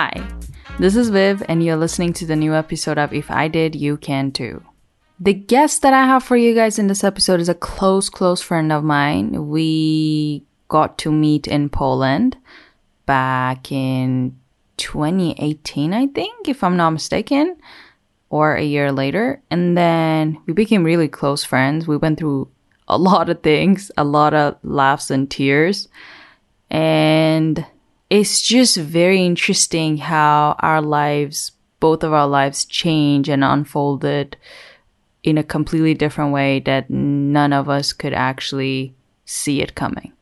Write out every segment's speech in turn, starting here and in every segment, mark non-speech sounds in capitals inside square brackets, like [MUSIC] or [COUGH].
Hi, this is Viv, and you're listening to the new episode of If I Did, You Can Too. The guest that I have for you guys in this episode is a close, close friend of mine. We got to meet in Poland back in 2018, I think, if I'm not mistaken, or a year later. And then we became really close friends. We went through a lot of things, a lot of laughs and tears. And it's just very interesting how our lives, both of our lives, change and unfolded in a completely different way that none of us could actually see it coming.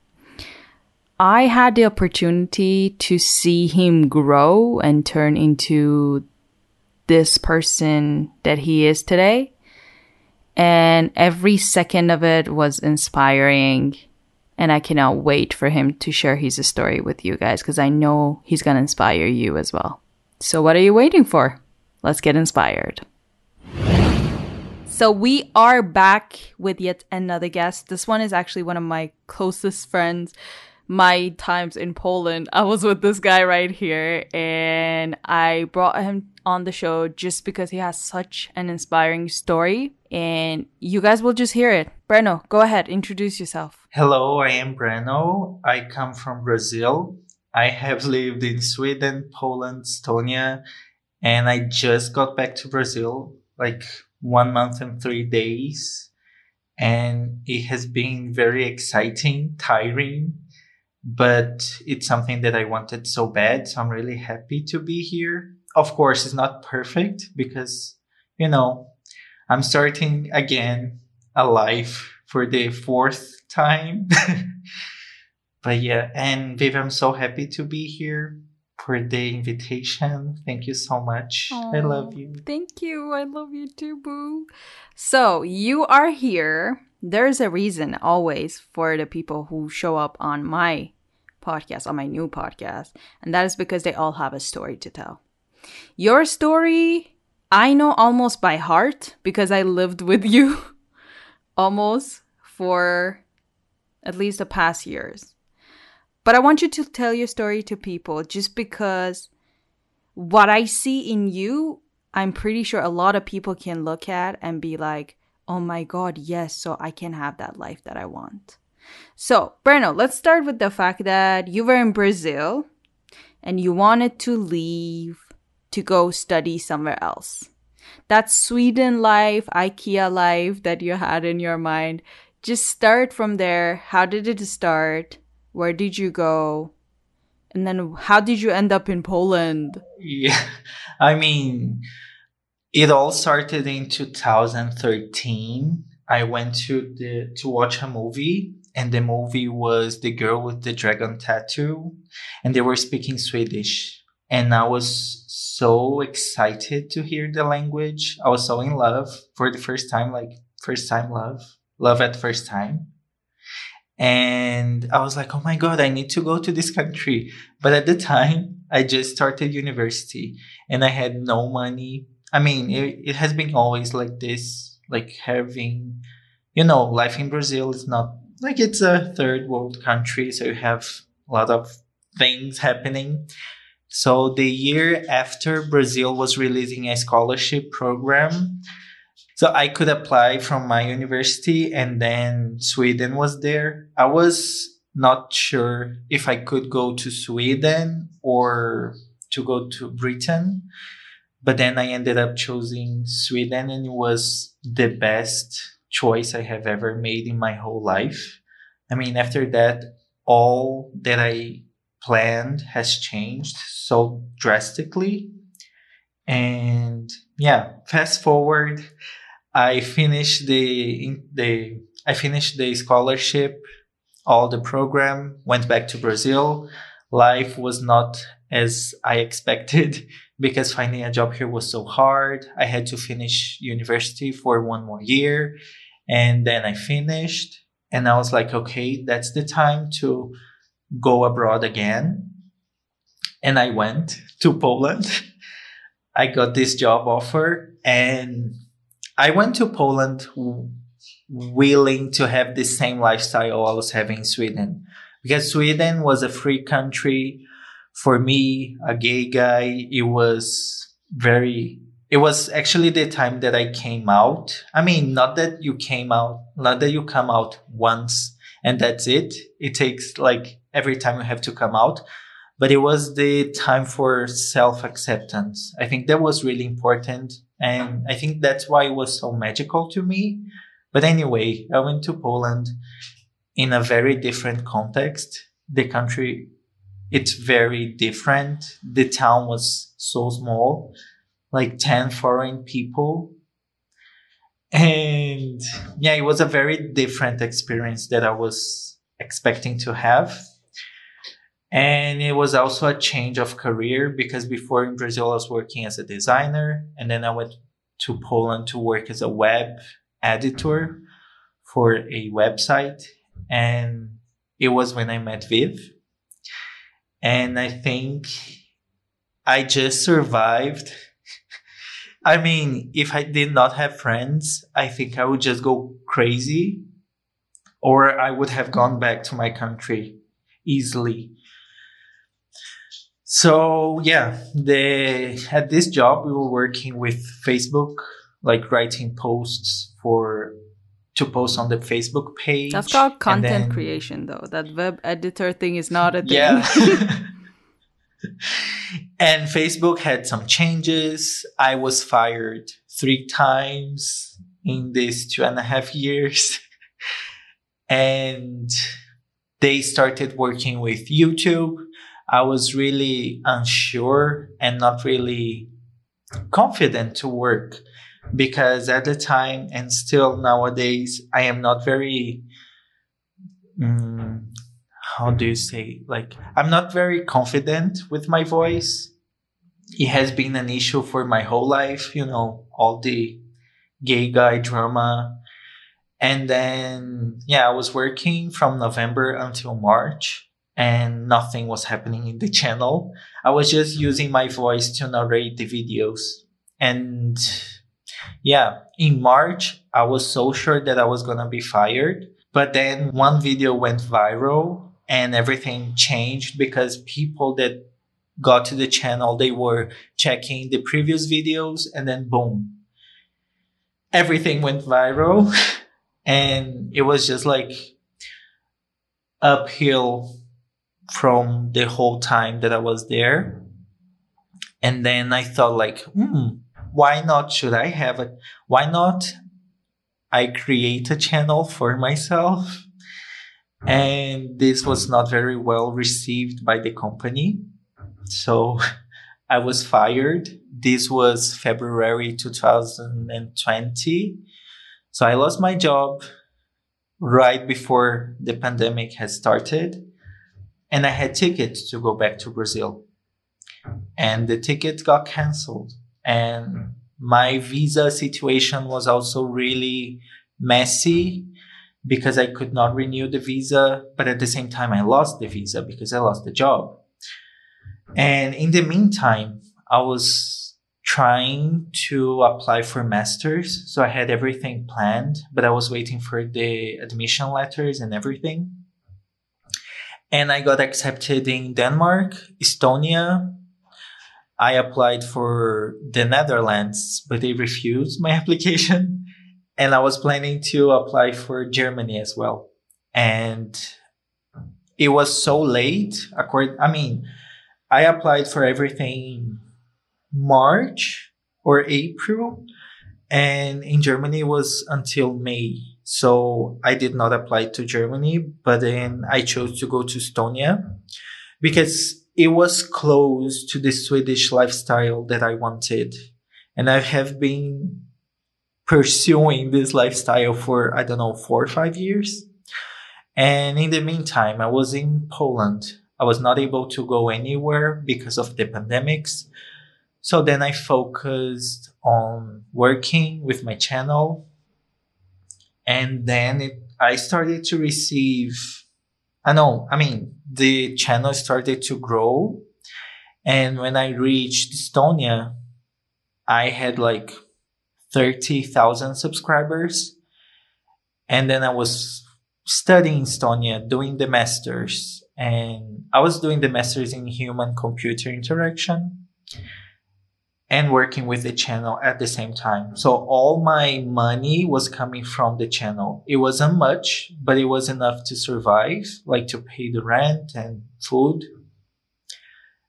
I had the opportunity to see him grow and turn into this person that he is today. And every second of it was inspiring. And I cannot wait for him to share his story with you guys because I know he's going to inspire you as well. So, what are you waiting for? Let's get inspired. So, we are back with yet another guest. This one is actually one of my closest friends my times in Poland, I was with this guy right here and I brought him on the show just because he has such an inspiring story and you guys will just hear it. Breno, go ahead, introduce yourself. Hello, I am Breno. I come from Brazil. I have lived in Sweden, Poland, Estonia, and I just got back to Brazil like one month and three days. And it has been very exciting, tiring, but it's something that I wanted so bad. So I'm really happy to be here. Of course, it's not perfect because, you know, I'm starting again a life for the fourth time. [LAUGHS] but yeah, and Viv, I'm so happy to be here for the invitation. Thank you so much. Aww, I love you. Thank you. I love you too, boo. So you are here. There's a reason always for the people who show up on my podcast, on my new podcast. And that is because they all have a story to tell. Your story, I know almost by heart because I lived with you [LAUGHS] almost for at least the past years. But I want you to tell your story to people just because what I see in you, I'm pretty sure a lot of people can look at and be like, oh my God, yes, so I can have that life that I want. So, Breno, let's start with the fact that you were in Brazil and you wanted to leave to go study somewhere else. That Sweden life, IKEA life that you had in your mind, just start from there. How did it start? Where did you go? And then how did you end up in Poland? Yeah, I mean, it all started in 2013. I went to the to watch a movie and the movie was The Girl with the Dragon Tattoo, and they were speaking Swedish. And I was so excited to hear the language. I was so in love for the first time, like first time love, love at first time. And I was like, oh my God, I need to go to this country. But at the time, I just started university and I had no money. I mean, it, it has been always like this, like having, you know, life in Brazil is not like it's a third world country, so you have a lot of things happening. So the year after Brazil was releasing a scholarship program, so I could apply from my university and then Sweden was there. I was not sure if I could go to Sweden or to go to Britain. But then I ended up choosing Sweden and it was the best choice I have ever made in my whole life. I mean, after that, all that I planned has changed so drastically. And yeah, fast forward, I finished the the I finished the scholarship, all the program, went back to Brazil. Life was not as I expected [LAUGHS] because finding a job here was so hard. I had to finish university for one more year and then I finished and I was like, okay, that's the time to go abroad again. And I went to Poland. [LAUGHS] I got this job offer and I went to Poland willing to have the same lifestyle I was having in Sweden because Sweden was a free country for me, a gay guy, it was very, it was actually the time that I came out. I mean, not that you came out, not that you come out once and that's it. It takes like every time you have to come out, but it was the time for self acceptance. I think that was really important. And I think that's why it was so magical to me. But anyway, I went to Poland in a very different context. The country, it's very different. The town was so small, like 10 foreign people. And yeah, it was a very different experience that I was expecting to have. And it was also a change of career because before in Brazil, I was working as a designer. And then I went to Poland to work as a web editor for a website. And it was when I met Viv. And I think I just survived. [LAUGHS] I mean, if I did not have friends, I think I would just go crazy or I would have gone back to my country easily. So yeah, the at this job we were working with Facebook, like writing posts for to post on the Facebook page. That's called content then, creation, though. That web editor thing is not a thing. Yeah. [LAUGHS] and Facebook had some changes. I was fired three times in these two and a half years. [LAUGHS] and they started working with YouTube I was really unsure and not really confident to work because at the time and still nowadays, I am not very, um, how do you say, like, I'm not very confident with my voice. It has been an issue for my whole life, you know, all the gay guy drama. And then, yeah, I was working from November until March and nothing was happening in the channel. I was just using my voice to narrate the videos. And yeah, in March, I was so sure that I was going to be fired. But then one video went viral and everything changed because people that got to the channel, they were checking the previous videos and then boom, everything went viral. [LAUGHS] and it was just like uphill from the whole time that I was there. And then I thought like, hmm, why not should I have it? Why not I create a channel for myself? And this was not very well received by the company. So [LAUGHS] I was fired. This was February 2020. So I lost my job right before the pandemic had started and I had tickets to go back to Brazil. And the tickets got canceled. And my visa situation was also really messy because I could not renew the visa, but at the same time, I lost the visa because I lost the job. And in the meantime, I was trying to apply for masters. So I had everything planned, but I was waiting for the admission letters and everything and I got accepted in Denmark, Estonia. I applied for the Netherlands, but they refused my [LAUGHS] application. And I was planning to apply for Germany as well. And it was so late. According, I mean, I applied for everything March or April, and in Germany was until May. So I did not apply to Germany, but then I chose to go to Estonia because it was close to the Swedish lifestyle that I wanted. And I have been pursuing this lifestyle for, I don't know, four or five years. And in the meantime, I was in Poland. I was not able to go anywhere because of the pandemics. So then I focused on working with my channel and then it, I started to receive. I know. I mean, the channel started to grow, and when I reached Estonia, I had like thirty thousand subscribers, and then I was studying Estonia, doing the masters, and I was doing the master's in human computer interaction and working with the channel at the same time. So all my money was coming from the channel. It wasn't much, but it was enough to survive, like to pay the rent and food.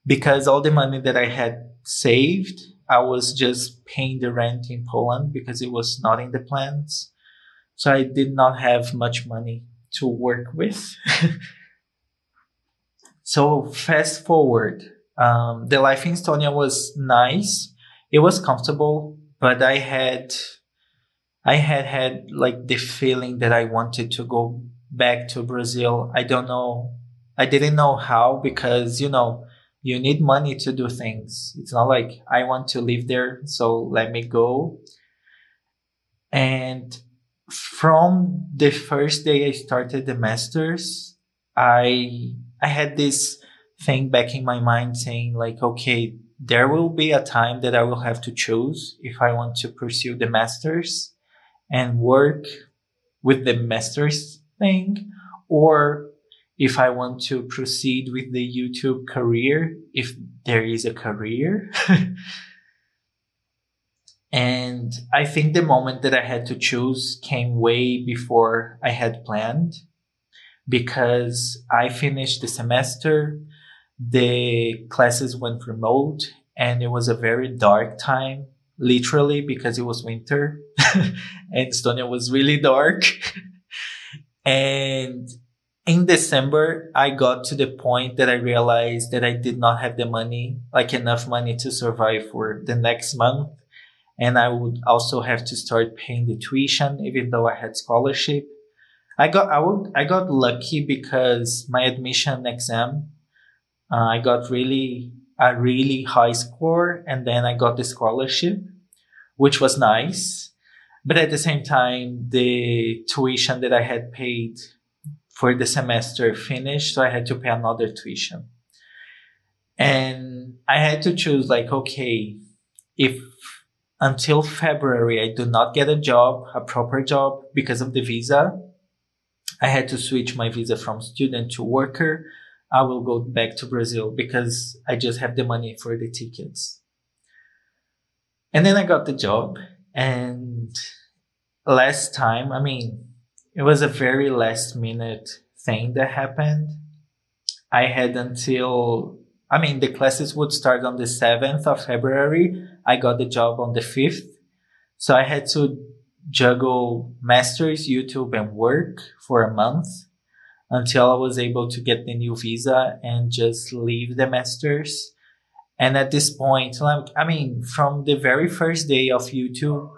Because all the money that I had saved, I was just paying the rent in Poland because it was not in the plans. So I did not have much money to work with. [LAUGHS] so fast forward, um, the life in Estonia was nice. It was comfortable, but I had, I had had like the feeling that I wanted to go back to Brazil. I don't know. I didn't know how because, you know, you need money to do things. It's not like I want to live there, so let me go. And from the first day I started the masters, I I had this thing back in my mind saying like, okay, there will be a time that I will have to choose if I want to pursue the masters and work with the masters thing or if I want to proceed with the YouTube career, if there is a career. [LAUGHS] and I think the moment that I had to choose came way before I had planned because I finished the semester, the classes went remote, and it was a very dark time, literally, because it was winter [LAUGHS] and Estonia was really dark. [LAUGHS] and in December, I got to the point that I realized that I did not have the money, like enough money to survive for the next month. And I would also have to start paying the tuition, even though I had scholarship. I got, I would, I got lucky because my admission exam, uh, I got really, a really high score and then I got the scholarship, which was nice. But at the same time, the tuition that I had paid for the semester finished, so I had to pay another tuition. And I had to choose like, okay, if until February I do not get a job, a proper job because of the visa, I had to switch my visa from student to worker. I will go back to Brazil because I just have the money for the tickets. And then I got the job and last time, I mean, it was a very last minute thing that happened. I had until, I mean, the classes would start on the 7th of February. I got the job on the 5th. So I had to juggle masters, YouTube and work for a month until I was able to get the new visa and just leave the masters. And at this point, like, I mean, from the very first day of YouTube,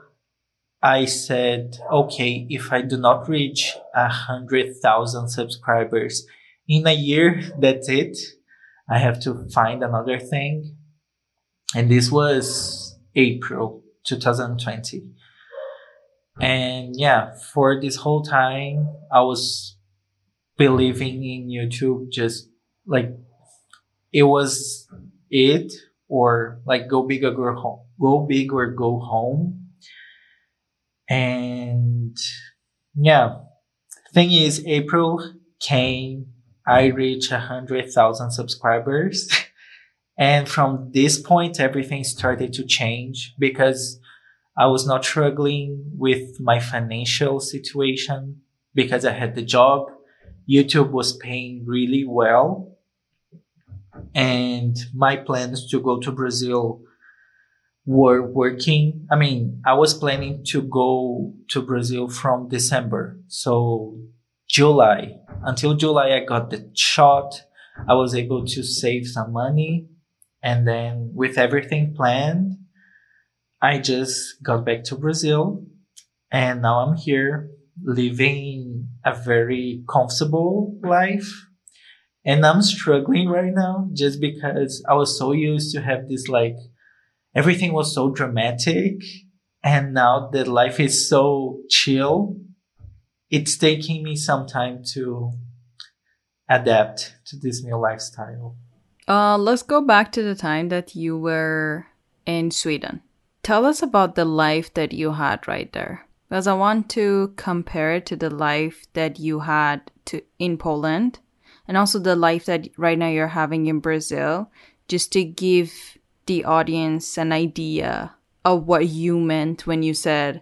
I said, okay, if I do not reach a hundred thousand subscribers in a year, that's it. I have to find another thing. And this was April 2020. And yeah, for this whole time, I was believing in YouTube just like it was it or like go big or go home, go big or go home and yeah, thing is, April came, I reached a hundred thousand subscribers. [LAUGHS] and from this point, everything started to change because I was not struggling with my financial situation because I had the job. YouTube was paying really well. And my plans to go to Brazil were working. I mean, I was planning to go to Brazil from December. So July, until July, I got the shot. I was able to save some money. And then with everything planned, I just got back to Brazil and now I'm here living a very comfortable life. And I'm struggling right now just because I was so used to have this like everything was so dramatic and now that life is so chill it's taking me some time to adapt to this new lifestyle. Uh, let's go back to the time that you were in sweden. Tell us about the life that you had right there because i want to compare it to the life that you had to in poland and also the life that right now you're having in Brazil, just to give the audience an idea of what you meant when you said,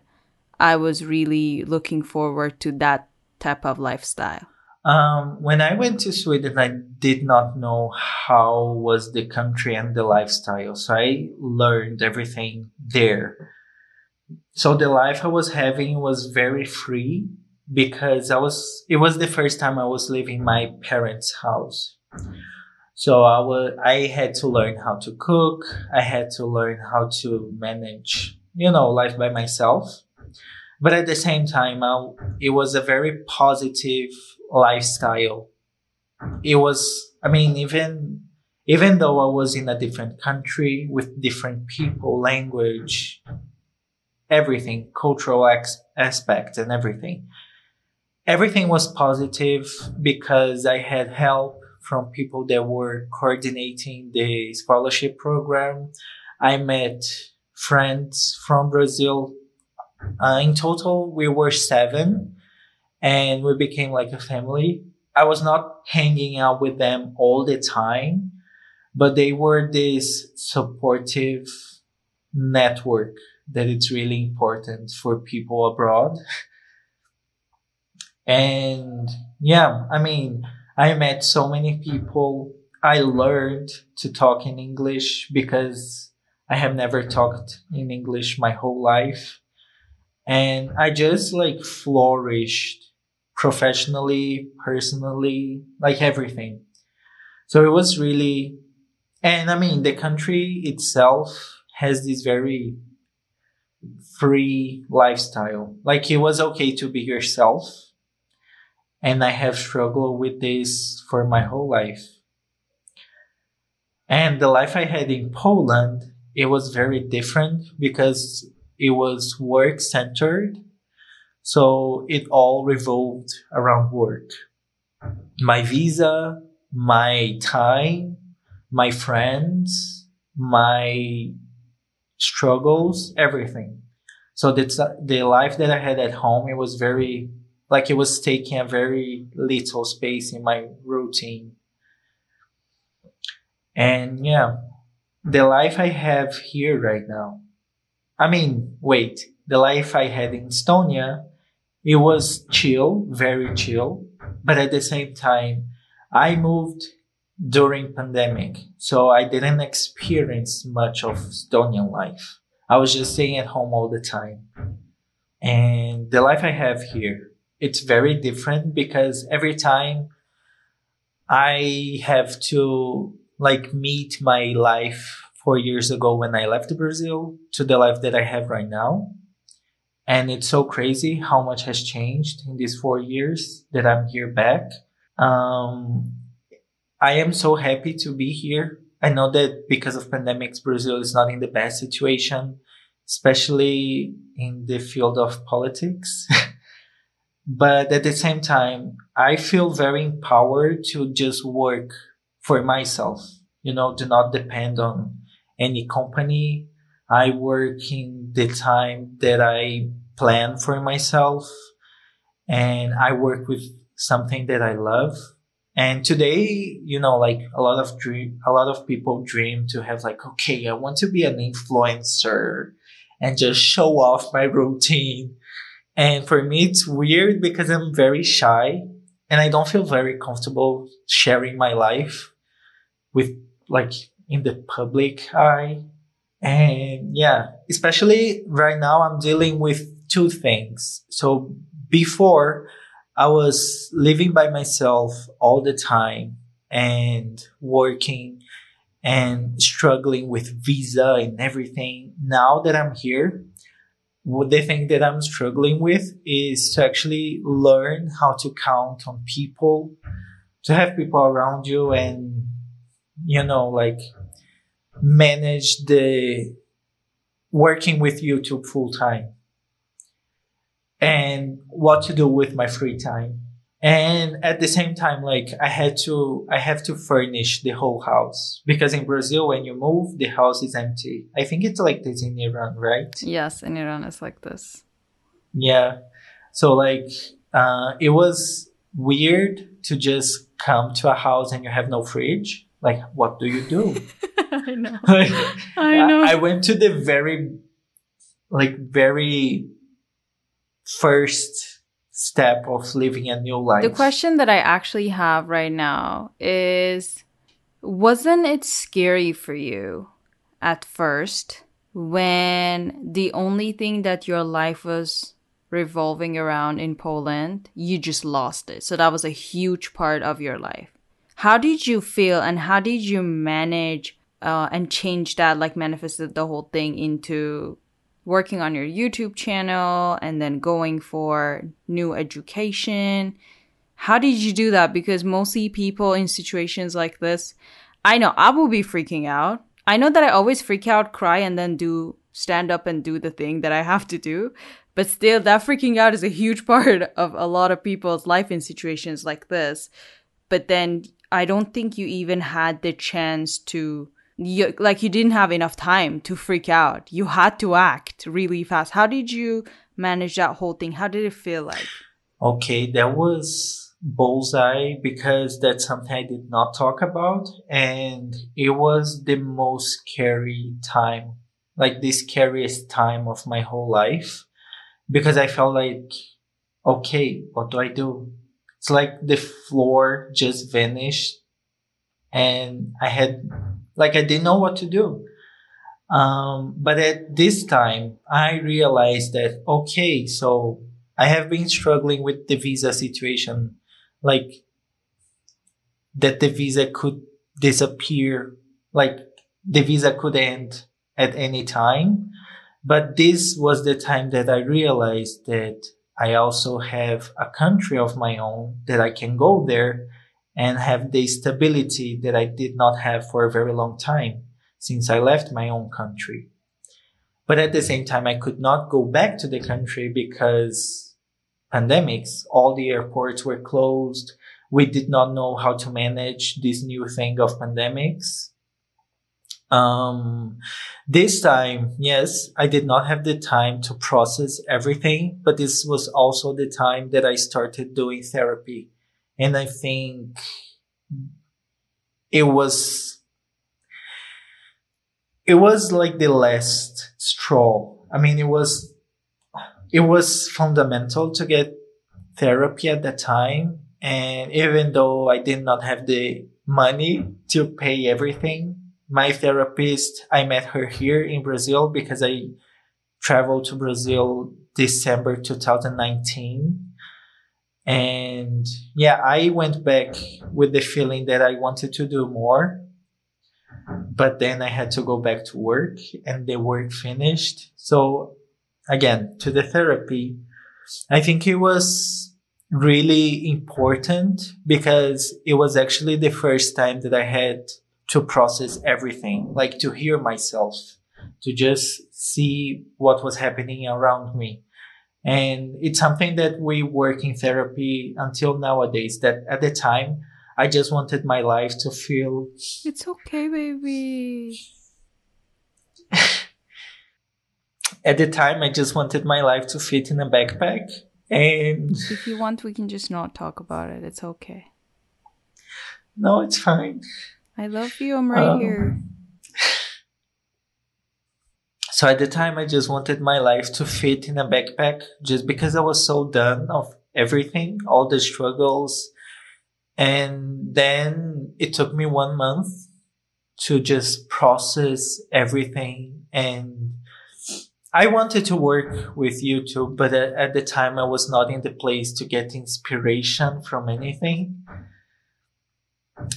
I was really looking forward to that type of lifestyle? Um, when I went to Sweden, I did not know how was the country and the lifestyle. So I learned everything there. So the life I was having was very free because I was, it was the first time I was leaving my parents' house. So I was, I had to learn how to cook. I had to learn how to manage, you know, life by myself. But at the same time, I, it was a very positive lifestyle. It was, I mean, even, even though I was in a different country with different people, language, everything, cultural ex- aspects and everything, everything was positive because I had help from people that were coordinating the scholarship program. I met friends from Brazil. Uh, in total, we were seven and we became like a family. I was not hanging out with them all the time, but they were this supportive network that it's really important for people abroad. And yeah, I mean, I met so many people. I learned to talk in English because I have never talked in English my whole life. And I just like flourished professionally, personally, like everything. So it was really, and I mean, the country itself has this very free lifestyle. Like it was okay to be yourself. And I have struggled with this for my whole life. And the life I had in Poland, it was very different because it was work centered so it all revolved around work. My visa, my time, my friends, my struggles, everything. So the, the life that I had at home, it was very, like it was taking a very little space in my routine. And yeah, the life I have here right now. I mean, wait, the life I had in Estonia, it was chill, very chill, but at the same time, I moved during pandemic, so I didn't experience much of Estonian life. I was just staying at home all the time. And the life I have here, it's very different because every time I have to like meet my life four years ago when I left Brazil to the life that I have right now. And it's so crazy how much has changed in these four years that I'm here back. Um, I am so happy to be here. I know that because of pandemics, Brazil is not in the best situation, especially in the field of politics. [LAUGHS] but at the same time, I feel very empowered to just work for myself, you know, do not depend on any company I work in the time that I plan for myself and I work with something that I love. And today, you know, like a lot of dream, a lot of people dream to have like, okay, I want to be an influencer and just show off my routine. And for me, it's weird because I'm very shy and I don't feel very comfortable sharing my life with like in the public eye. And yeah, especially right now, I'm dealing with two things. So before I was living by myself all the time and working and struggling with visa and everything. Now that I'm here, what the thing that I'm struggling with is to actually learn how to count on people, to have people around you and, you know, like manage the working with YouTube full time and what to do with my free time. And at the same time, like I had to, I have to furnish the whole house because in Brazil, when you move, the house is empty. I think it's like this in Iran, right? Yes, in Iran, it's like this. Yeah. So like, uh, it was weird to just come to a house and you have no fridge like what do you do [LAUGHS] I know. Like, [LAUGHS] I know. I went to the very like very first step of living a new life The question that I actually have right now is Wasn't it scary for you at first when the only thing that your life was revolving around in Poland, you just lost it? So that was a huge part of your life. How did you feel and how did you manage uh, and change that, like manifested the whole thing into working on your YouTube channel and then going for new education. How did you do that? Because mostly people in situations like this, I know I will be freaking out. I know that I always freak out, cry, and then do stand up and do the thing that I have to do. But still, that freaking out is a huge [LAUGHS] part of a lot of people's life in situations like this. But then I don't think you even had the chance to you like you didn't have enough time to freak out. You had to act really fast. How did you manage that whole thing? How did it feel like? Okay, that was bullseye because that's something I did not talk about. And it was the most scary time, like the scariest time of my whole life because I felt like, okay, what do I do? It's like the floor just vanished and I had, like, I didn't know what to do. Um, but at this time, I realized that, okay, so I have been struggling with the visa situation, like that the visa could disappear, like the visa could end at any time. But this was the time that I realized that I also have a country of my own that I can go there and have the stability that I did not have for a very long time since I left my own country. But at the same time, I could not go back to the country because pandemics, all the airports were closed. We did not know how to manage this new thing of pandemics. Um, this time, yes, I did not have the time to process everything, but this was also the time that I started doing therapy. And I think it was, it was like the last straw. I mean, it was, it was fundamental to get therapy at that time. And even though I did not have the money to pay everything, my therapist, I met her here in Brazil because I traveled to Brazil December 2019. And yeah, I went back with the feeling that I wanted to do more. But then I had to go back to work and the work finished. So again, to the therapy, I think it was really important because it was actually the first time that I had to process everything, like to hear myself, to just see what was happening around me. And it's something that we work in therapy until nowadays that at the time I just wanted my life to feel It's okay, baby. [LAUGHS] at the time I just wanted my life to fit in a backpack and If you want, we can just not talk about it. It's okay. no it's fine. I love you. I'm right Um, here. So at the time, I just wanted my life to fit in a backpack just because I was so done of everything, all the struggles. And then it took me one month to just process everything. And I wanted to work with YouTube, but at, at the time I was not in the place to get inspiration from anything.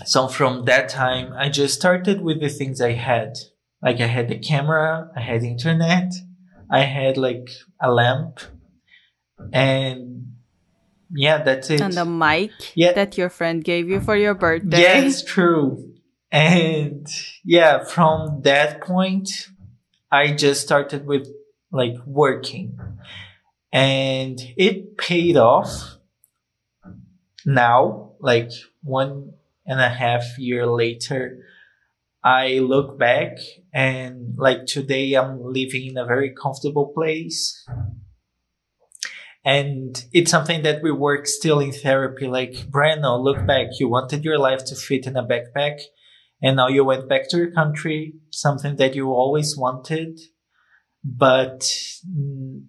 So from that time, I just started with the things I had. Like I had the camera, I had internet, I had like a lamp, and yeah, that's it. And the mic Yeah. that your friend gave you for your birthday. Yeah, it's true. And yeah, from that point, I just started with like working and it paid off now, like one and a half year later. I look back and like today I'm living in a very comfortable place. And it's something that we work still in therapy. Like, Breno, look back. You wanted your life to fit in a backpack. And now you went back to your country, something that you always wanted. But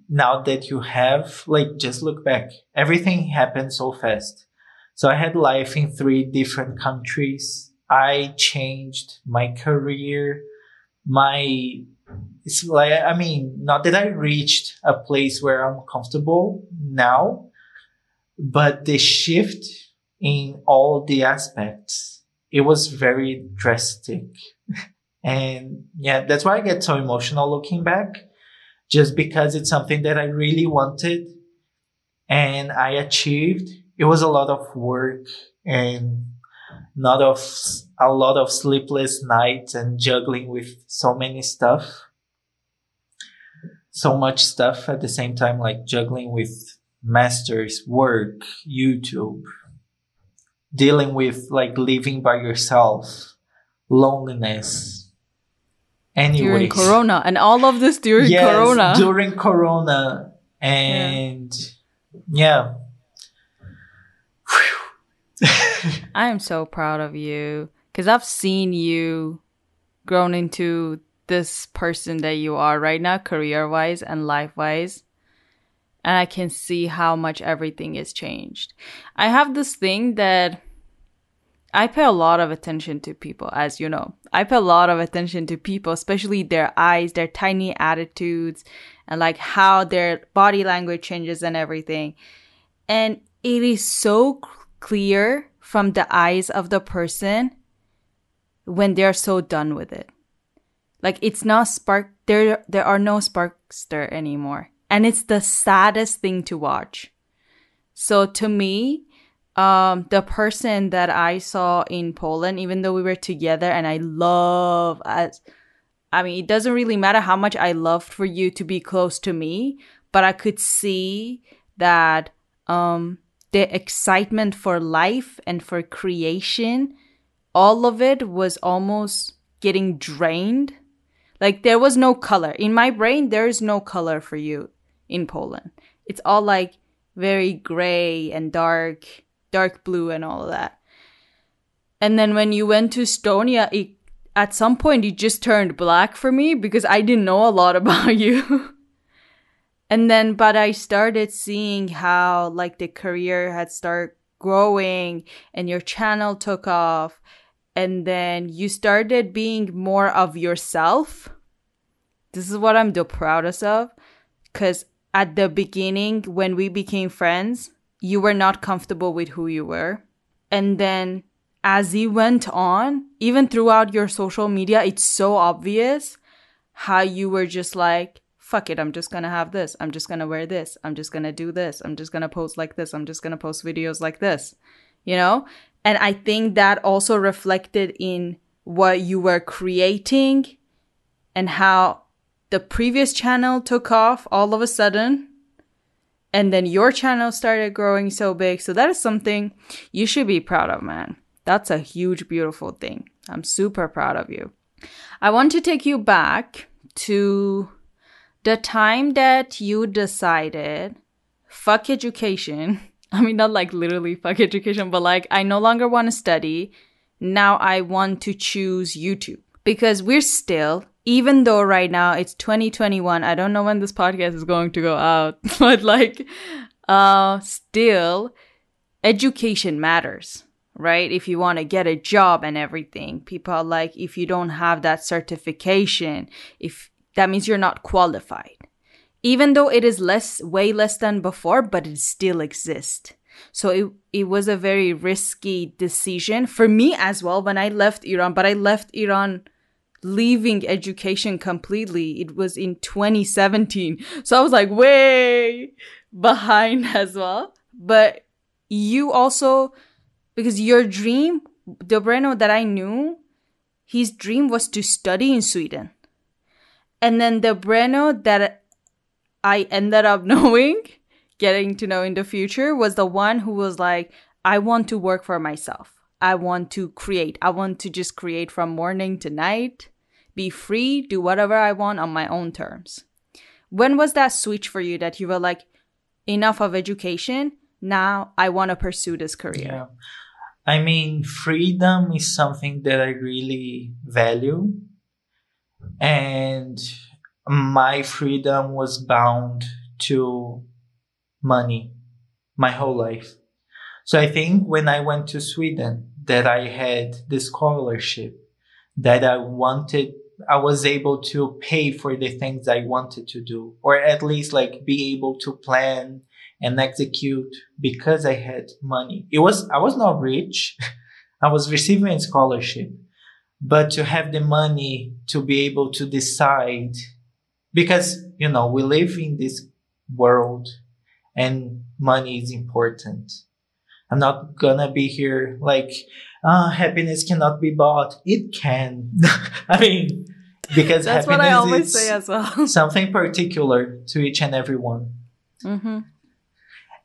now that you have, like, just look back. Everything happened so fast. So I had life in three different countries. I changed my career, my it's like I mean, not that I reached a place where I'm comfortable now, but the shift in all the aspects, it was very drastic. [LAUGHS] and yeah, that's why I get so emotional looking back, just because it's something that I really wanted and I achieved. It was a lot of work and not of a lot of sleepless nights and juggling with so many stuff so much stuff at the same time, like juggling with masters, work, YouTube, dealing with like living by yourself, loneliness. anyway during Corona, and all of this during yes, Corona. During Corona, and yeah. yeah. [LAUGHS] I am so proud of you because I've seen you grown into this person that you are right now, career wise and life wise. And I can see how much everything is changed. I have this thing that I pay a lot of attention to people, as you know. I pay a lot of attention to people, especially their eyes, their tiny attitudes, and like how their body language changes and everything. And it is so from the eyes of the person when they're so done with it. Like it's not spark there there are no sparks there anymore. And it's the saddest thing to watch. So to me, um the person that I saw in Poland, even though we were together and I love as I mean, it doesn't really matter how much I loved for you to be close to me, but I could see that um the excitement for life and for creation, all of it was almost getting drained like there was no color. In my brain, there is no color for you in Poland. It's all like very gray and dark, dark blue and all that. And then when you went to Estonia, it, at some point it just turned black for me because I didn't know a lot [LAUGHS] about you. And then, but I started seeing how like the career had started growing and your channel took off and then you started being more of yourself. This is what I'm the proudest of. Because at the beginning, when we became friends, you were not comfortable with who you were. And then as you went on, even throughout your social media, it's so obvious how you were just like, fuck it, I'm just gonna have this. I'm just gonna wear this. I'm just gonna do this. I'm just gonna post like this. I'm just gonna post videos like this. You know? And I think that also reflected in what you were creating and how the previous channel took off all of a sudden. And then your channel started growing so big. So that is something you should be proud of, man. That's a huge, beautiful thing. I'm super proud of you. I want to take you back to the time that you decided fuck education [LAUGHS] I mean, not like literally fuck education, but like I no longer want to study. Now I want to choose YouTube because we're still, even though right now it's 2021, I don't know when this podcast is going to go out, [LAUGHS] but like, uh, still education matters, right? If you want to get a job and everything, people are like, if you don't have that certification, if that means you're not qualified even though it is less, way less than before, but it still exists. So it, it was a very risky decision for me as well when I left Iran, but I left Iran leaving education completely. It was in 2017. So I was like way behind [LAUGHS] as well. But you also, because your dream, the Breno that I knew, his dream was to study in Sweden. And then the Breno that I ended up [LAUGHS] knowing, getting to know in the future, was the one who was like, I want to work for myself. I want to create. I want to just create from morning to night, be free, do whatever I want on my own terms. When was that switch for you that you were like, enough of education. Now I want to pursue this career. Yeah. I mean, freedom is something that I really value. And my freedom was bound to money my whole life. So I think when I went to Sweden that I had the scholarship that I wanted, I was able to pay for the things I wanted to do, or at least like be able to plan and execute because I had money. It was, I was not rich. [LAUGHS] I was receiving a scholarship, but to have the money to be able to decide because, you know, we live in this world and money is important. I'm not gonna be here like, uh, happiness cannot be bought. It can. [LAUGHS] I mean, because That's what I always say as well. something particular to each and every one. Mm-hmm.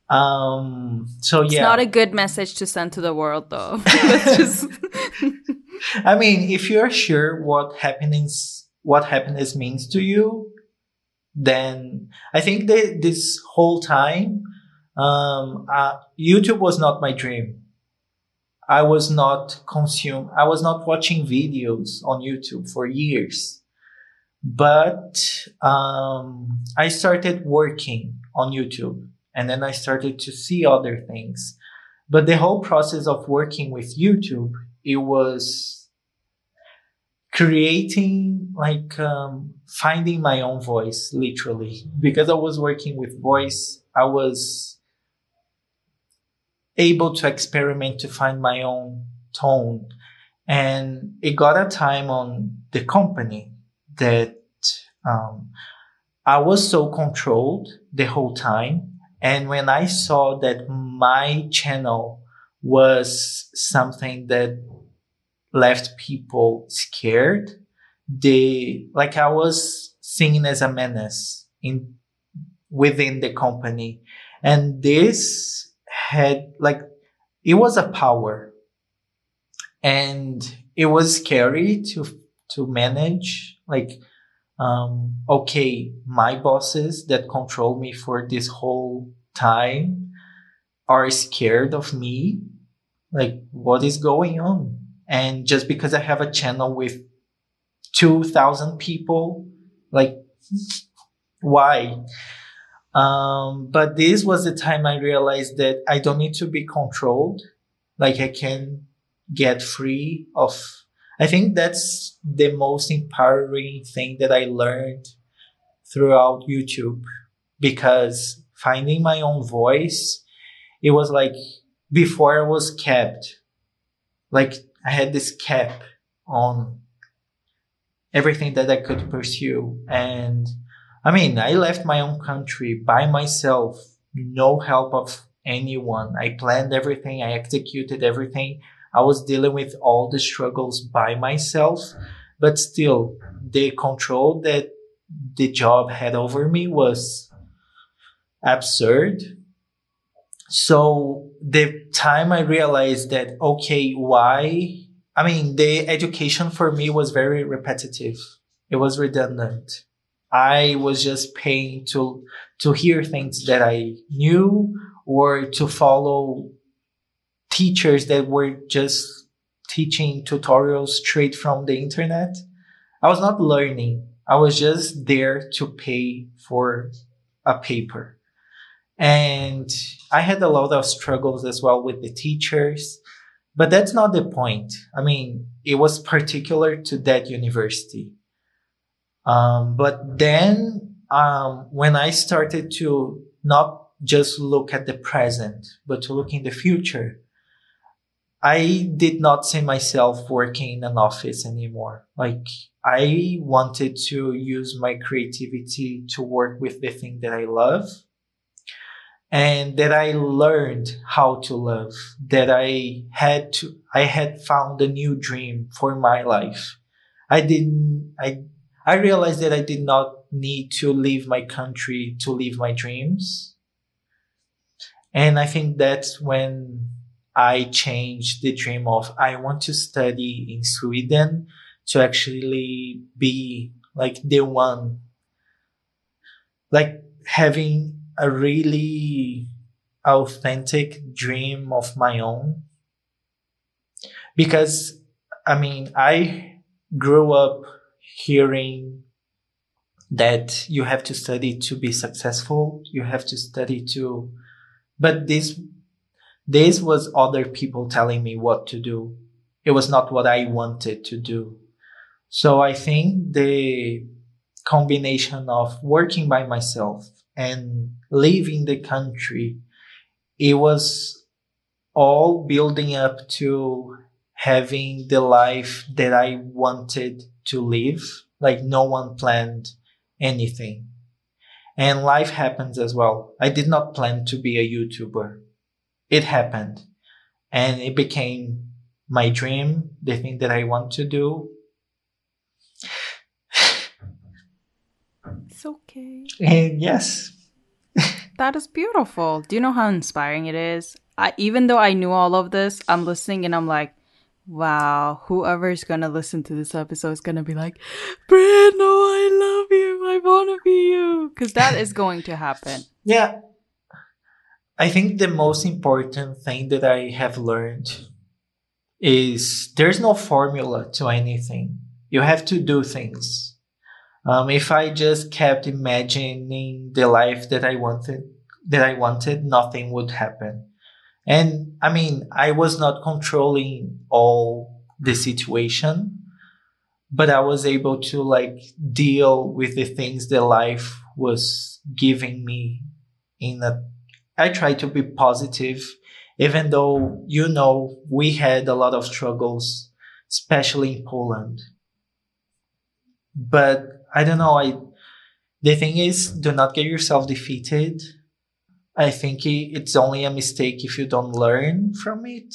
Um, so It's not a good message to send to the world, though. [LAUGHS] Just. [LAUGHS] I mean, if you're sure what happiness, what happiness means to you, then I think that this whole time, um, uh, YouTube was not my dream. I was not consume. I was not watching videos on YouTube for years, but um, I started working on YouTube, and then I started to see other things. But the whole process of working with YouTube, it was creating like um, finding my own voice literally because i was working with voice i was able to experiment to find my own tone and it got a time on the company that um, i was so controlled the whole time and when i saw that my channel was something that left people scared. They like I was seen as a menace in within the company, and this had like it was a power, and it was scary to to manage. Like, um, okay, my bosses that control me for this whole time are scared of me. Like, what is going on? And just because I have a channel with 2000 people, like, why? Um, but this was the time I realized that I don't need to be controlled. Like I can get free of, I think that's the most empowering thing that I learned throughout YouTube because finding my own voice, it was like before I was kept, like I had this cap on everything that I could pursue. And I mean, I left my own country by myself, no help of anyone. I planned everything. I executed everything. I was dealing with all the struggles by myself, but still the control that the job had over me was absurd. So the time I realized that, okay, why? I mean, the education for me was very repetitive. It was redundant. I was just paying to, to hear things that I knew or to follow teachers that were just teaching tutorials straight from the internet. I was not learning. I was just there to pay for a paper. And I had a lot of struggles as well with the teachers, but that's not the point. I mean, it was particular to that university. Um, but then, um, when I started to not just look at the present, but to look in the future, I did not see myself working in an office anymore. Like I wanted to use my creativity to work with the thing that I love and that I learned how to love, that I had to, I had found a new dream for my life. I didn't, I, I realized that I did not need to leave my country to live my dreams. And I think that's when I changed the dream of I want to study in Sweden to actually be like the one, like having a really authentic dream of my own. Because, I mean, I grew up hearing that you have to study to be successful. You have to study to, but this, this was other people telling me what to do. It was not what I wanted to do. So I think the combination of working by myself and leaving the country, it was all building up to having the life that I wanted to live. Like no one planned anything. And life happens as well. I did not plan to be a YouTuber. It happened and it became my dream, the thing that I want to do. It's okay. And yes. [LAUGHS] that is beautiful. Do you know how inspiring it is? I, even though I knew all of this, I'm listening and I'm like, wow, whoever's gonna listen to this episode is gonna be like, Breno, I love you. I wanna be you. Because that is going to happen. Yeah. I think the most important thing that I have learned is there's no formula to anything. You have to do things. Um, if I just kept imagining the life that I wanted, that I wanted, nothing would happen. And I mean, I was not controlling all the situation, but I was able to like deal with the things that life was giving me in a, I try to be positive, even though, you know, we had a lot of struggles, especially in Poland. But I don't know. I, the thing is, do not get yourself defeated I think it's only a mistake if you don't learn from it.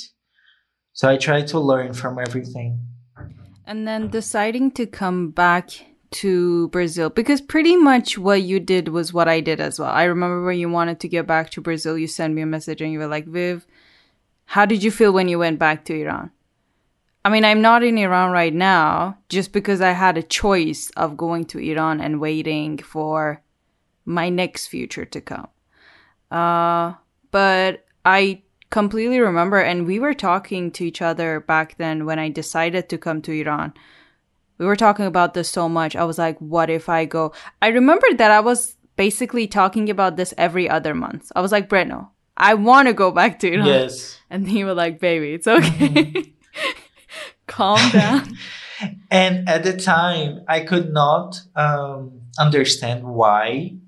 So I try to learn from everything. And then deciding to come back to Brazil because pretty much what you did was what I did as well. I remember when you wanted to get back to Brazil, you sent me a message and you were like, Viv, how did you feel when you went back to Iran? I mean, I'm not in Iran right now just because I had a choice of going to Iran and waiting for my next future to come. Uh, but I completely remember, and we were talking to each other back then when I decided to come to Iran. We were talking about this so much. I was like, what if I go? I remember that I was basically talking about this every other month. I was like, Breno, I want to go back to Iran. Yes. And he was like, baby, it's okay. Mm-hmm. [LAUGHS] Calm down. [LAUGHS] and at the time, I could not um, understand why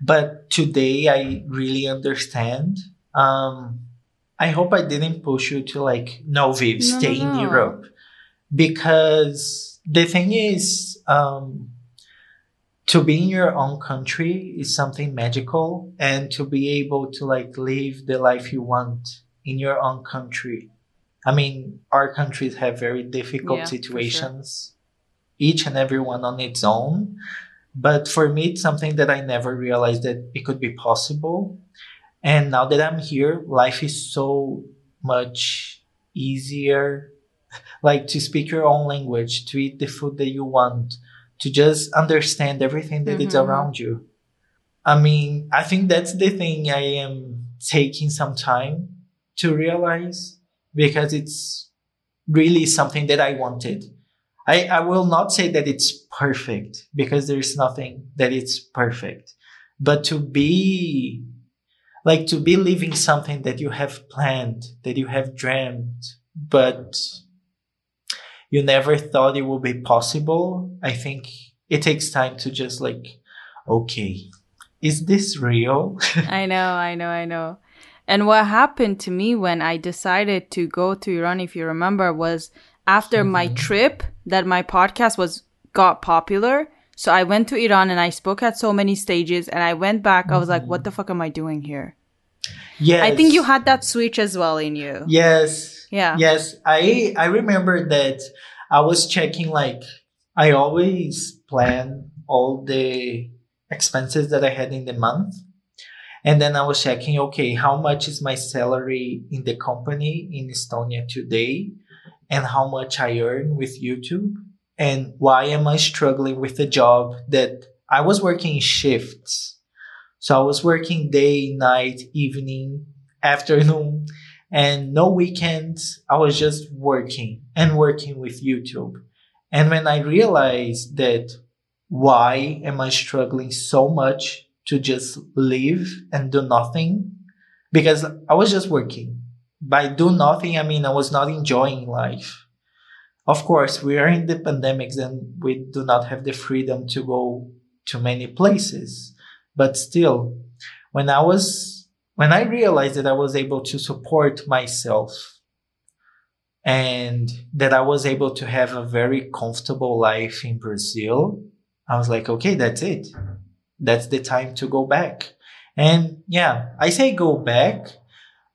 but today I really understand. Um, I hope I didn't push you to like, no, Viv, no, stay no, in Europe. Because the thing is, um, to be in your own country is something magical and to be able to like live the life you want in your own country. I mean, our countries have very difficult yeah, situations, sure. each and every one on its own. But for me, it's something that I never realized that it could be possible. And now that I'm here, life is so much easier. [LAUGHS] Like to speak your own language, to eat the food that you want, to just understand everything that mm-hmm. is around you. I mean, I think that's the thing I am taking some time to realize because it's really something that I wanted. I, I will not say that it's perfect because there's nothing that it's perfect, but to be like to be living something that you have planned, that you have dreamed, but you never thought it would be possible. I think it takes time to just like, okay, is this real? [LAUGHS] I know, I know, I know. And what happened to me when I decided to go to Iran, if you remember, was after mm-hmm. my trip that my podcast was got popular. So I went to Iran and I spoke at so many stages and I went back. Mm-hmm. I was like, what the fuck am I doing here? Yes. I think you had that switch as well in you. Yes. Yeah. Yes. I I remember that I was checking like I always plan all the expenses that I had in the month. And then I was checking, okay, how much is my salary in the company in Estonia today? and how much I earn with YouTube and why am I struggling with a job that I was working shifts. So I was working day, night, evening, afternoon, and no weekends. I was just working and working with YouTube. And when I realized that why am I struggling so much to just live and do nothing? Because I was just working. By do nothing, I mean I was not enjoying life. Of course, we are in the pandemics and we do not have the freedom to go to many places. But still, when I was, when I realized that I was able to support myself and that I was able to have a very comfortable life in Brazil, I was like, okay, that's it. That's the time to go back. And yeah, I say go back,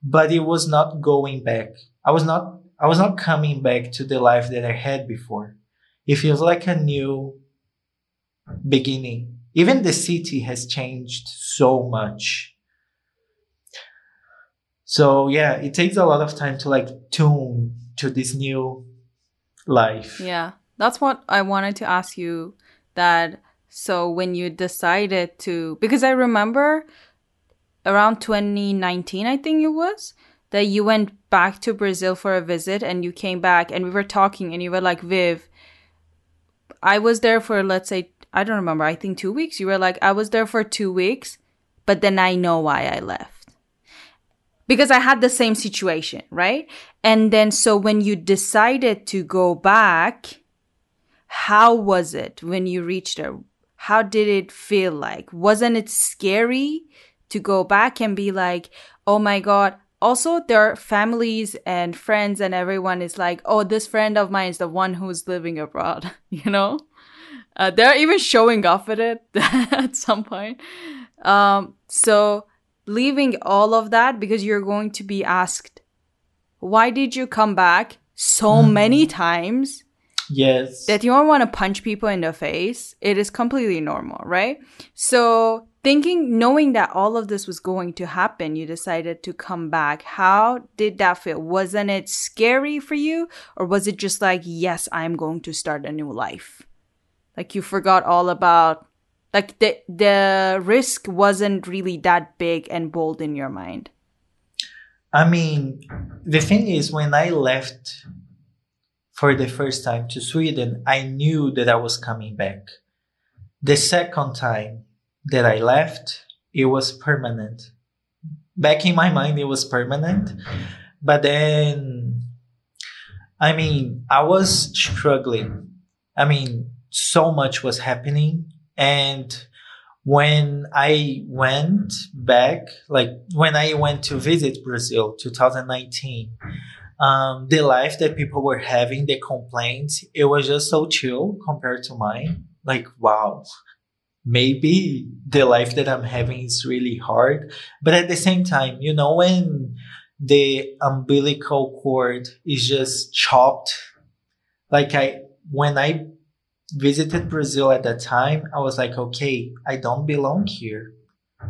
but it was not going back. I was not, I was not coming back to the life that I had before. It feels like a new beginning. Even the city has changed so much. So yeah, it takes a lot of time to like tune to this new life. Yeah. That's what I wanted to ask you that so when you decided to because I remember around 2019 I think it was that you went back to Brazil for a visit and you came back and we were talking and you were like Viv I was there for let's say I don't remember I think 2 weeks you were like I was there for 2 weeks but then I know why I left because I had the same situation, right? And then so when you decided to go back, how was it when you reached there? How did it feel like? Wasn't it scary to go back and be like, oh my God? Also, there are families and friends, and everyone is like, oh, this friend of mine is the one who's living abroad, [LAUGHS] you know? Uh, they're even showing off at it [LAUGHS] at some point. Um, so, leaving all of that because you're going to be asked, why did you come back so mm. many times? Yes. That you don't want to punch people in the face. It is completely normal, right? So, thinking, knowing that all of this was going to happen, you decided to come back. How did that feel? Wasn't it scary for you? Or was it just like, yes, I'm going to start a new life? Like you forgot all about like the the risk wasn't really that big and bold in your mind. I mean the thing is when i left for the first time to sweden i knew that i was coming back. The second time that i left it was permanent. Back in my mind it was permanent. But then i mean i was struggling. I mean so much was happening and when I went back, like when I went to visit Brazil 2019, um, the life that people were having, the complaints, it was just so chill compared to mine. Like, wow, maybe the life that I'm having is really hard. But at the same time, you know, when the umbilical cord is just chopped, like I, when I visited Brazil at that time, I was like, okay, I don't belong here.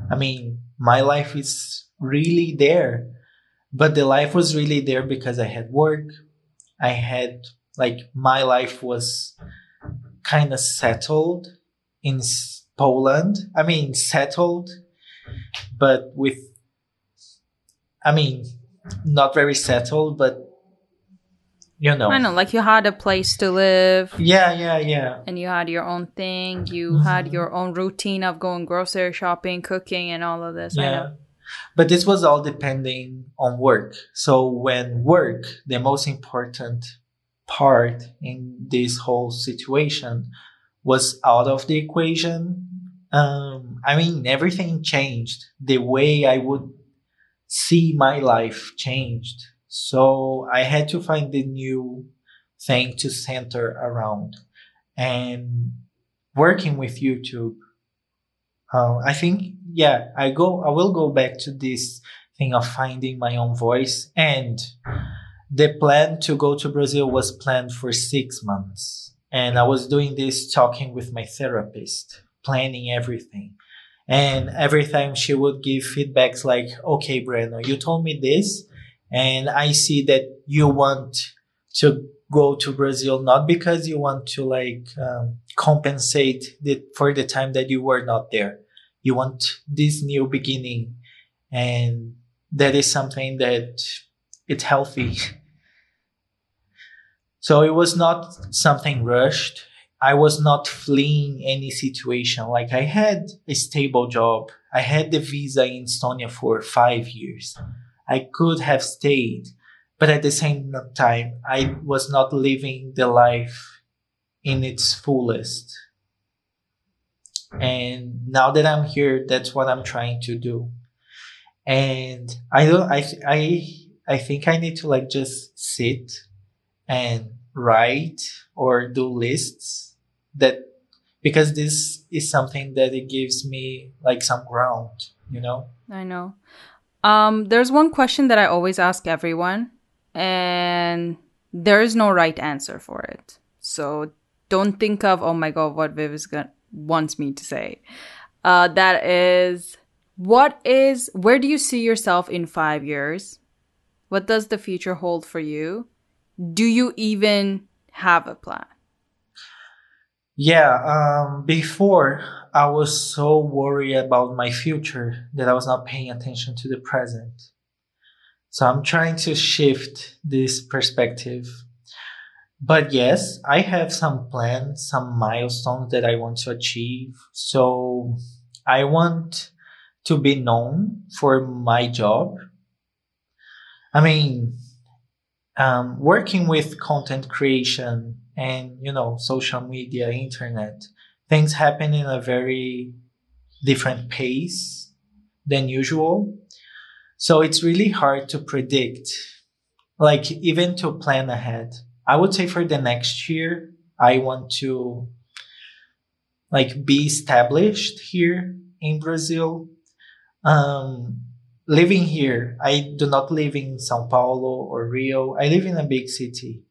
I mean, my life is really there. But the life was really there because I had work. I had, like, my life was kind of settled in Poland. I mean, settled, but with, I mean, not very settled, but you know. I know, like you had a place to live. Yeah, yeah, yeah. And you had your own thing. You mm-hmm. had your own routine of going grocery shopping, cooking, and all of this. Yeah. But this was all depending on work. So when work, the most important part in this whole situation was out of the equation, um, I mean, everything changed. The way I would see my life changed so I had to find the new thing to center around. And working with YouTube, uh, I think, yeah, I go, I will go back to this thing of finding my own voice. And the plan to go to Brazil was planned for six months. And I was doing this talking with my therapist, planning everything. And every time she would give feedbacks like, okay, Breno, you told me this and I see that you want to go to Brazil not because you want to like um, compensate the, for the time that you were not there. You want this new beginning. And that is something that it's healthy. [LAUGHS] So it was not something rushed. I was not fleeing any situation. Like I had a stable job. I had the visa in Estonia for five years. I could have stayed, but at the same time, I was not living the life in its fullest. And now that I'm here, that's what I'm trying to do. And I don't, I, I, I think I need to like just sit and write or do lists that because this is something that it gives me like some ground you know i know um there's one question that i always ask everyone and there is no right answer for it. So don't think of oh my god what viv is gonna wants me to say. Uh that is what is where do you see yourself in five years? What does the future hold for you? Do you even have a plan? Yeah, um, before I was so worried about my future that I was not paying attention to the present. So I'm trying to shift this perspective. But yes, I have some plans, some milestones that I want to achieve. So I want to be known for my job. I mean, um, working with content creation and you know social media internet things happen in a very different pace than usual so it's really hard to predict like even to plan ahead i would say for the next year i want to like be established here in brazil um living here, I do not live in Sao Paulo or Rio. I live in a big city.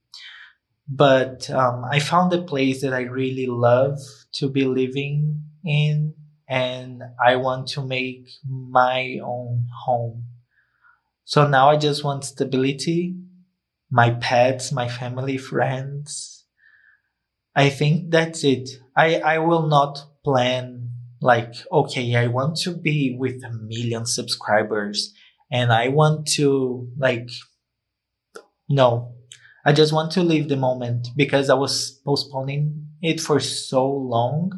But um, I found a place that I really love to be living in, and I want to make my own home. So now I just want stability, my pets, my family, friends. I think that's it. I, I will not plan like, okay, I want to be with a million subscribers and I want to like, no, I just want to live the moment because I was postponing it for so long.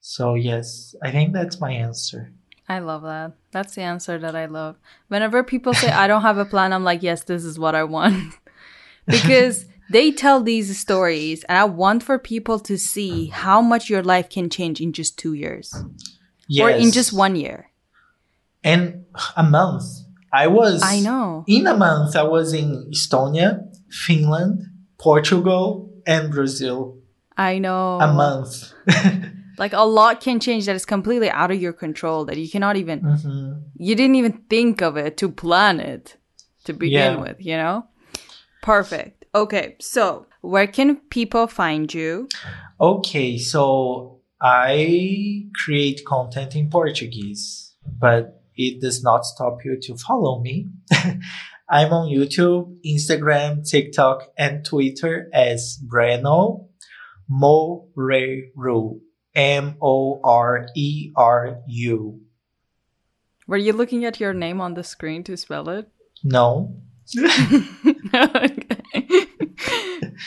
So yes, I think that's my answer. I love that. That's the answer that I love. Whenever people say I don't have a plan, I'm like, yes, this is what I want. [LAUGHS] because they tell these stories and i want for people to see how much your life can change in just two years yes. or in just one year and a month i was i know in a month i was in estonia finland portugal and brazil i know a month [LAUGHS] like a lot can change that is completely out of your control that you cannot even mm-hmm. you didn't even think of it to plan it to begin yeah. with you know perfect Okay, so where can people find you? Okay, so I create content in Portuguese, but it does not stop you to follow me. [LAUGHS] I'm on YouTube, Instagram, TikTok, and Twitter as Breno Moreru. M O R E R U. Were you looking at your name on the screen to spell it? No. [LAUGHS] [LAUGHS]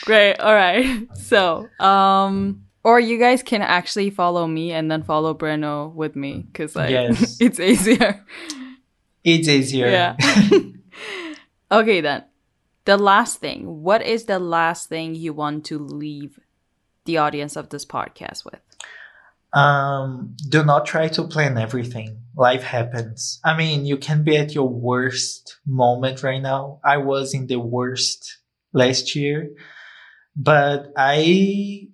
Great. All right. So, um, or you guys can actually follow me and then follow Breno with me because like yes. [LAUGHS] it's easier. It's easier. Yeah. Okay then. The last thing. What is the last thing you want to leave the audience of this podcast with? Um, do not try to plan everything. Life happens. I mean, you can be at your worst moment right now. I was in the worst last year, but I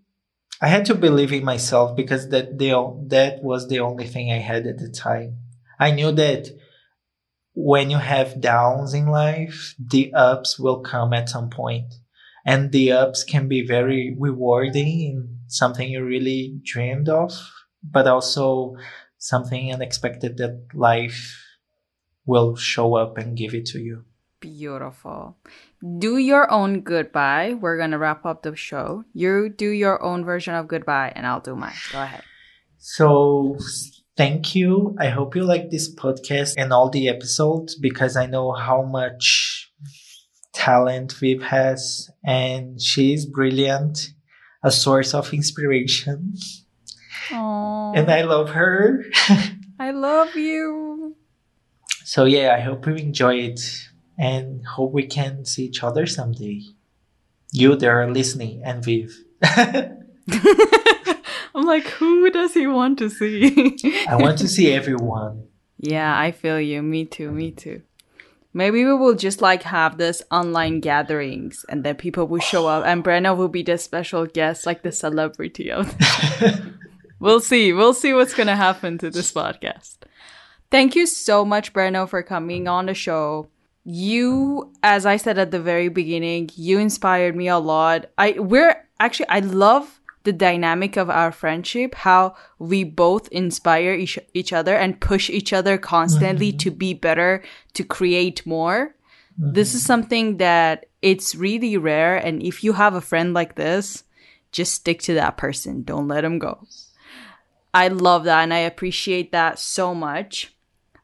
I had to believe in myself because that the that was the only thing I had at the time. I knew that when you have downs in life, the ups will come at some point. And the ups can be very rewarding and something you really dreamed of, but also something unexpected that life will show up and give it to you. Beautiful. Do your own goodbye. We're going to wrap up the show. You do your own version of goodbye, and I'll do mine. Go ahead. So, thank you. I hope you like this podcast and all the episodes because I know how much talent Viv has and she's brilliant, a source of inspiration. Aww. And I love her. [LAUGHS] I love you. So yeah, I hope you enjoy it and hope we can see each other someday. You there listening and Viv. [LAUGHS] [LAUGHS] I'm like, who does he want to see? I want to see [LAUGHS] everyone. Yeah, I feel you. Me too. Me too. Maybe we will just like have this online gatherings and then people will show up and Breno will be the special guest, like the celebrity of [LAUGHS] We'll see. We'll see what's gonna happen to this podcast. Thank you so much, Breno, for coming on the show. You, as I said at the very beginning, you inspired me a lot. I we're actually I love the dynamic of our friendship, how we both inspire each, each other and push each other constantly mm-hmm. to be better, to create more. This is mm-hmm. something that it's really rare. And if you have a friend like this, just stick to that person. Don't let them go. I love that and I appreciate that so much.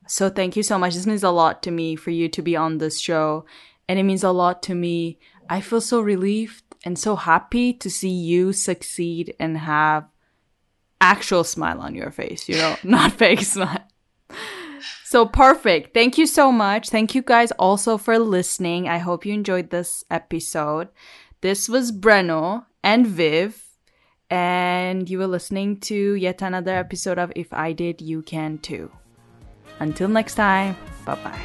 So thank you so much. This means a lot to me for you to be on this show. And it means a lot to me. I feel so relieved and so happy to see you succeed and have actual smile on your face, you know, [LAUGHS] not fake smile. So perfect. Thank you so much. Thank you guys also for listening. I hope you enjoyed this episode. This was Breno and Viv, and you were listening to yet another episode of If I Did, You Can Too. Until next time, bye bye.